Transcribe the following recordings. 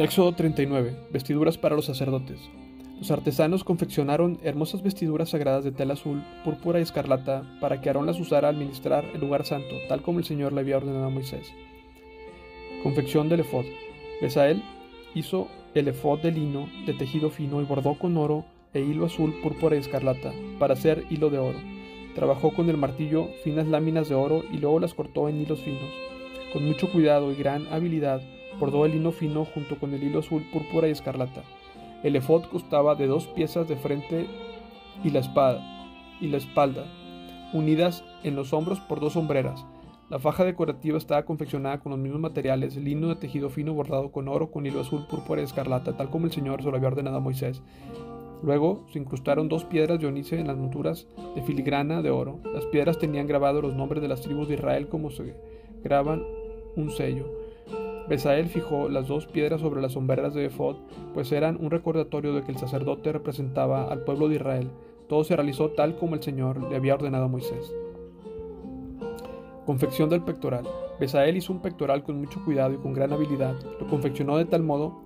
Éxodo 39. Vestiduras para los sacerdotes. Los artesanos confeccionaron hermosas vestiduras sagradas de tela azul, púrpura y escarlata para que Aarón las usara al ministrar el lugar santo, tal como el Señor le había ordenado a Moisés. Confección del efod. Besael hizo el efod de lino de tejido fino y bordó con oro e hilo azul, púrpura y escarlata para hacer hilo de oro. Trabajó con el martillo finas láminas de oro y luego las cortó en hilos finos. Con mucho cuidado y gran habilidad bordó el lino fino junto con el hilo azul, púrpura y escarlata. El efod costaba de dos piezas de frente y la espada y la espalda, unidas en los hombros por dos sombreras. La faja decorativa estaba confeccionada con los mismos materiales, lino de tejido fino bordado con oro, con hilo azul, púrpura y escarlata, tal como el Señor se lo había ordenado a Moisés. Luego se incrustaron dos piedras de onice en las monturas de filigrana de oro. Las piedras tenían grabados los nombres de las tribus de Israel como se graban un sello. Besael fijó las dos piedras sobre las sombreras de Ephod, pues eran un recordatorio de que el sacerdote representaba al pueblo de Israel. Todo se realizó tal como el Señor le había ordenado a Moisés. Confección del pectoral. Besael hizo un pectoral con mucho cuidado y con gran habilidad. Lo confeccionó de tal modo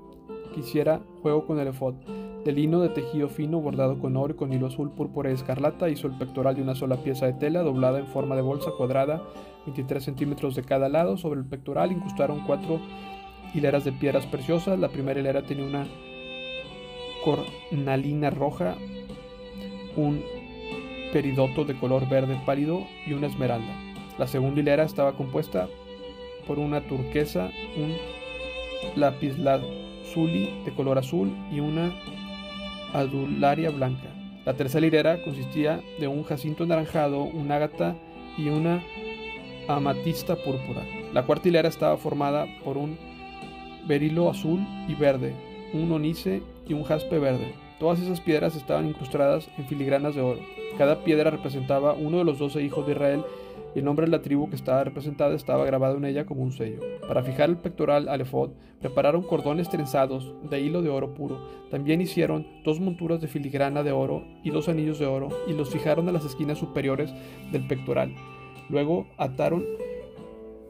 que hiciera juego con el efod. De lino de tejido fino bordado con oro y con hilo azul, púrpura y escarlata, hizo el pectoral de una sola pieza de tela doblada en forma de bolsa cuadrada 23 centímetros de cada lado. Sobre el pectoral incrustaron cuatro hileras de piedras preciosas. La primera hilera tenía una cornalina roja, un peridoto de color verde pálido y una esmeralda. La segunda hilera estaba compuesta por una turquesa, un lapislázuli de color azul y una adularia blanca. La tercera hilera consistía de un jacinto anaranjado, un ágata y una amatista púrpura. La cuarta hilera estaba formada por un berilo azul y verde, un onice y un jaspe verde. Todas esas piedras estaban incrustadas en filigranas de oro. Cada piedra representaba uno de los doce hijos de Israel el nombre de la tribu que estaba representada estaba grabado en ella como un sello. Para fijar el pectoral al efod, prepararon cordones trenzados de hilo de oro puro. También hicieron dos monturas de filigrana de oro y dos anillos de oro y los fijaron a las esquinas superiores del pectoral. Luego ataron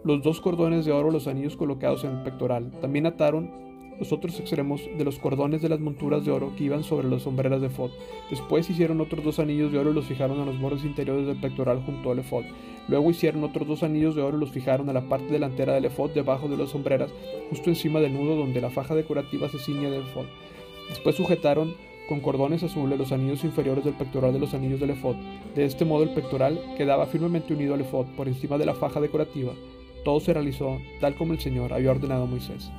los dos cordones de oro los anillos colocados en el pectoral. También ataron los otros extremos de los cordones de las monturas de oro que iban sobre las sombreras de efod. Después hicieron otros dos anillos de oro y los fijaron a los bordes interiores del pectoral junto al efod. Luego hicieron otros dos anillos de oro y los fijaron a la parte delantera del efod debajo de las sombreras, justo encima del nudo donde la faja decorativa se ciñe del efod. Después sujetaron con cordones azules los anillos inferiores del pectoral de los anillos del efod. De este modo el pectoral quedaba firmemente unido al efod por encima de la faja decorativa. Todo se realizó tal como el Señor había ordenado a Moisés.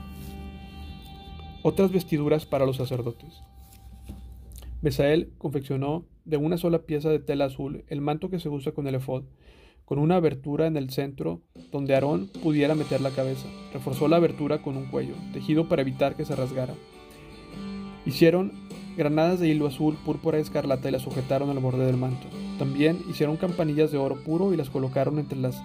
Otras vestiduras para los sacerdotes. Besael confeccionó de una sola pieza de tela azul el manto que se usa con el efod, con una abertura en el centro donde Aarón pudiera meter la cabeza. Reforzó la abertura con un cuello, tejido para evitar que se rasgara. Hicieron granadas de hilo azul, púrpura y escarlata y las sujetaron al borde del manto. También hicieron campanillas de oro puro y las colocaron entre las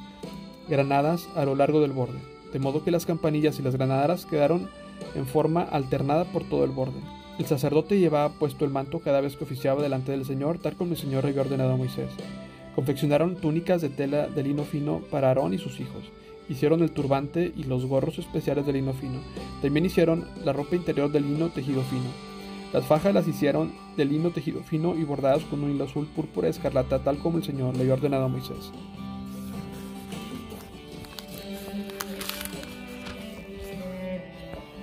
granadas a lo largo del borde, de modo que las campanillas y las granadas quedaron en forma alternada por todo el borde. El sacerdote llevaba puesto el manto cada vez que oficiaba delante del Señor, tal como el Señor había ordenado a Moisés. Confeccionaron túnicas de tela de lino fino para Aarón y sus hijos. Hicieron el turbante y los gorros especiales de lino fino. También hicieron la ropa interior de lino tejido fino. Las fajas las hicieron de lino tejido fino y bordadas con un hilo azul, púrpura y escarlata, tal como el Señor le había ordenado a Moisés.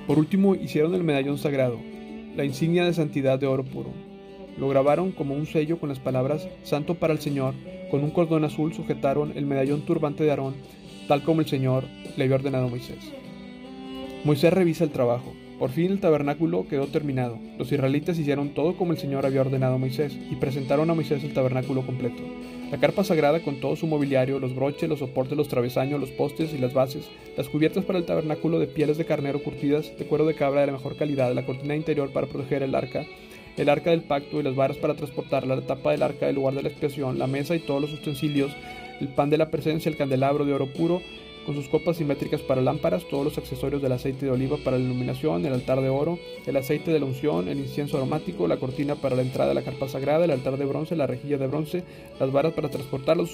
Por último, hicieron el medallón sagrado, la insignia de santidad de oro puro. Lo grabaron como un sello con las palabras Santo para el Señor. Con un cordón azul sujetaron el medallón turbante de Aarón, tal como el Señor le había ordenado a Moisés. Moisés revisa el trabajo. Por fin el tabernáculo quedó terminado. Los israelitas hicieron todo como el Señor había ordenado a Moisés y presentaron a Moisés el tabernáculo completo. La carpa sagrada con todo su mobiliario, los broches, los soportes, los travesaños, los postes y las bases, las cubiertas para el tabernáculo de pieles de carnero curtidas de cuero de cabra de la mejor calidad, la cortina interior para proteger el arca, el arca del pacto y las varas para transportarla, la tapa del arca del lugar de la expiación, la mesa y todos los utensilios, el pan de la presencia, el candelabro de oro puro, con sus copas simétricas para lámparas, todos los accesorios del aceite de oliva para la iluminación, el altar de oro, el aceite de la unción, el incienso aromático, la cortina para la entrada de la carpa sagrada, el altar de bronce, la rejilla de bronce, las varas para transportar los,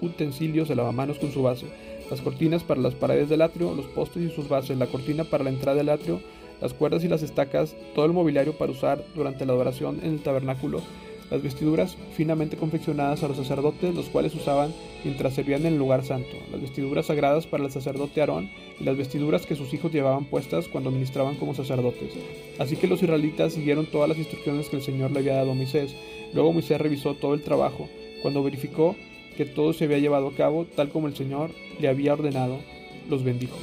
utensilios, el lavamanos con su base, las cortinas para las paredes del atrio, los postes y sus bases, la cortina para la entrada del atrio, las cuerdas y las estacas, todo el mobiliario para usar durante la adoración en el tabernáculo, las vestiduras finamente confeccionadas a los sacerdotes, los cuales usaban mientras servían en el lugar santo, las vestiduras sagradas para el sacerdote Aarón y las vestiduras que sus hijos llevaban puestas cuando ministraban como sacerdotes. Así que los israelitas siguieron todas las instrucciones que el Señor le había dado a Moisés. Luego Moisés revisó todo el trabajo. Cuando verificó que todo se había llevado a cabo tal como el Señor le había ordenado, los bendijo.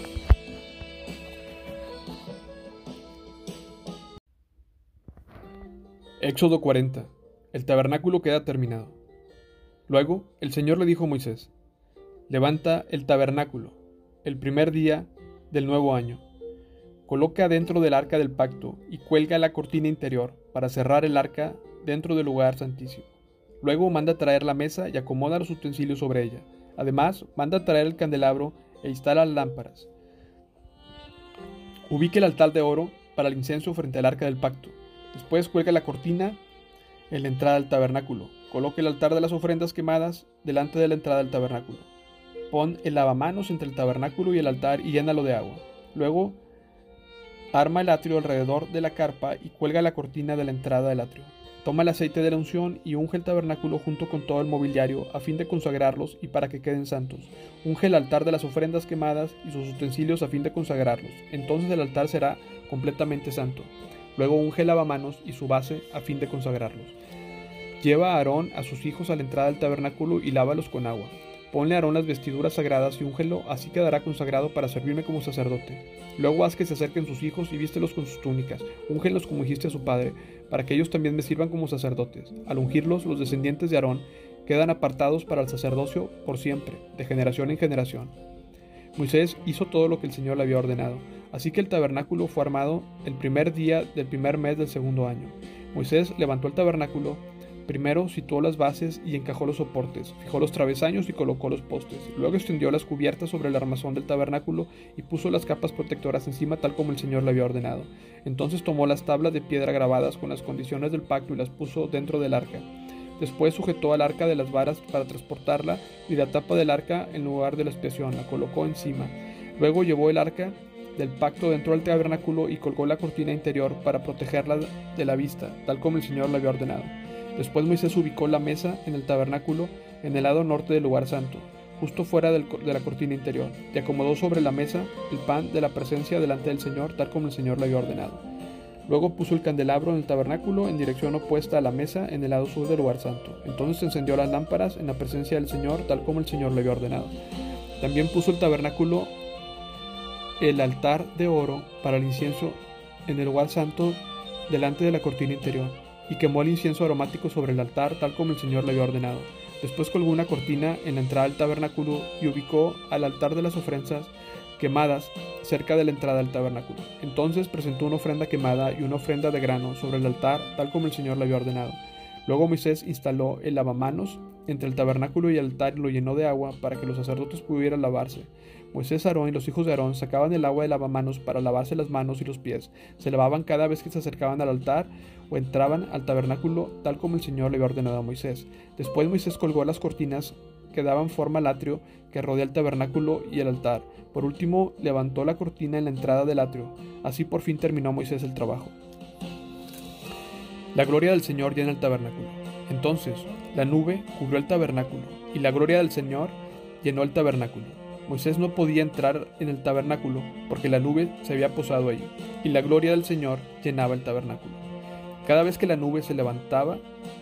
Éxodo 40 el tabernáculo queda terminado. Luego el Señor le dijo a Moisés, levanta el tabernáculo, el primer día del nuevo año. Coloca dentro del arca del pacto y cuelga la cortina interior para cerrar el arca dentro del lugar santísimo. Luego manda traer la mesa y acomoda los utensilios sobre ella. Además, manda traer el candelabro e instala las lámparas. Ubique el altar de oro para el incienso frente al arca del pacto. Después cuelga la cortina en la entrada del tabernáculo. Coloque el altar de las ofrendas quemadas delante de la entrada del tabernáculo. Pon el lavamanos entre el tabernáculo y el altar y llénalo de agua. Luego, arma el atrio alrededor de la carpa y cuelga la cortina de la entrada del atrio. Toma el aceite de la unción y unge el tabernáculo junto con todo el mobiliario a fin de consagrarlos y para que queden santos. Unge el altar de las ofrendas quemadas y sus utensilios a fin de consagrarlos. Entonces el altar será completamente santo. Luego unge lavamanos y su base a fin de consagrarlos. Lleva a Aarón a sus hijos a la entrada del tabernáculo y lávalos con agua. Ponle a Aarón las vestiduras sagradas y úngelo, así quedará consagrado para servirme como sacerdote. Luego haz que se acerquen sus hijos y vístelos con sus túnicas. Úngelos como dijiste a su padre, para que ellos también me sirvan como sacerdotes. Al ungirlos, los descendientes de Aarón quedan apartados para el sacerdocio por siempre, de generación en generación. Moisés hizo todo lo que el Señor le había ordenado. Así que el tabernáculo fue armado el primer día del primer mes del segundo año. Moisés levantó el tabernáculo, primero situó las bases y encajó los soportes, fijó los travesaños y colocó los postes. Luego extendió las cubiertas sobre el armazón del tabernáculo y puso las capas protectoras encima tal como el Señor le había ordenado. Entonces tomó las tablas de piedra grabadas con las condiciones del pacto y las puso dentro del arca. Después sujetó al arca de las varas para transportarla y la tapa del arca en lugar de la expiación la colocó encima. Luego llevó el arca del pacto dentro del tabernáculo y colgó la cortina interior para protegerla de la vista, tal como el Señor le había ordenado. Después Moisés ubicó la mesa en el tabernáculo en el lado norte del lugar santo, justo fuera de la cortina interior, y acomodó sobre la mesa el pan de la presencia delante del Señor, tal como el Señor le había ordenado. Luego puso el candelabro en el tabernáculo en dirección opuesta a la mesa en el lado sur del lugar santo. Entonces encendió las lámparas en la presencia del Señor, tal como el Señor le había ordenado. También puso el tabernáculo el altar de oro para el incienso en el lugar santo delante de la cortina interior, y quemó el incienso aromático sobre el altar tal como el Señor le había ordenado. Después colgó una cortina en la entrada del tabernáculo y ubicó al altar de las ofrendas quemadas cerca de la entrada del tabernáculo. Entonces presentó una ofrenda quemada y una ofrenda de grano sobre el altar tal como el Señor le había ordenado. Luego Moisés instaló el lavamanos entre el tabernáculo y el altar y lo llenó de agua para que los sacerdotes pudieran lavarse. Moisés, Aarón y los hijos de Aarón sacaban el agua de lavamanos para lavarse las manos y los pies. Se lavaban cada vez que se acercaban al altar o entraban al tabernáculo, tal como el Señor le había ordenado a Moisés. Después Moisés colgó las cortinas que daban forma al atrio que rodea el tabernáculo y el altar. Por último, levantó la cortina en la entrada del atrio. Así por fin terminó Moisés el trabajo. La gloria del Señor llena el tabernáculo. Entonces, la nube cubrió el tabernáculo, y la gloria del Señor llenó el tabernáculo. Moisés no podía entrar en el tabernáculo porque la nube se había posado allí, y la gloria del Señor llenaba el tabernáculo. Cada vez que la nube se levantaba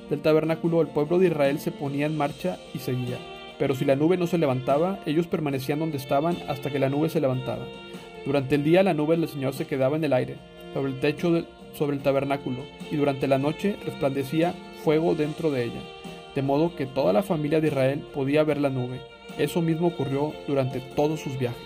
del tabernáculo, el pueblo de Israel se ponía en marcha y seguía. Pero si la nube no se levantaba, ellos permanecían donde estaban hasta que la nube se levantaba. Durante el día la nube del Señor se quedaba en el aire, sobre el techo sobre el tabernáculo, y durante la noche resplandecía fuego dentro de ella, de modo que toda la familia de Israel podía ver la nube eso mismo ocurrió durante todos sus viajes.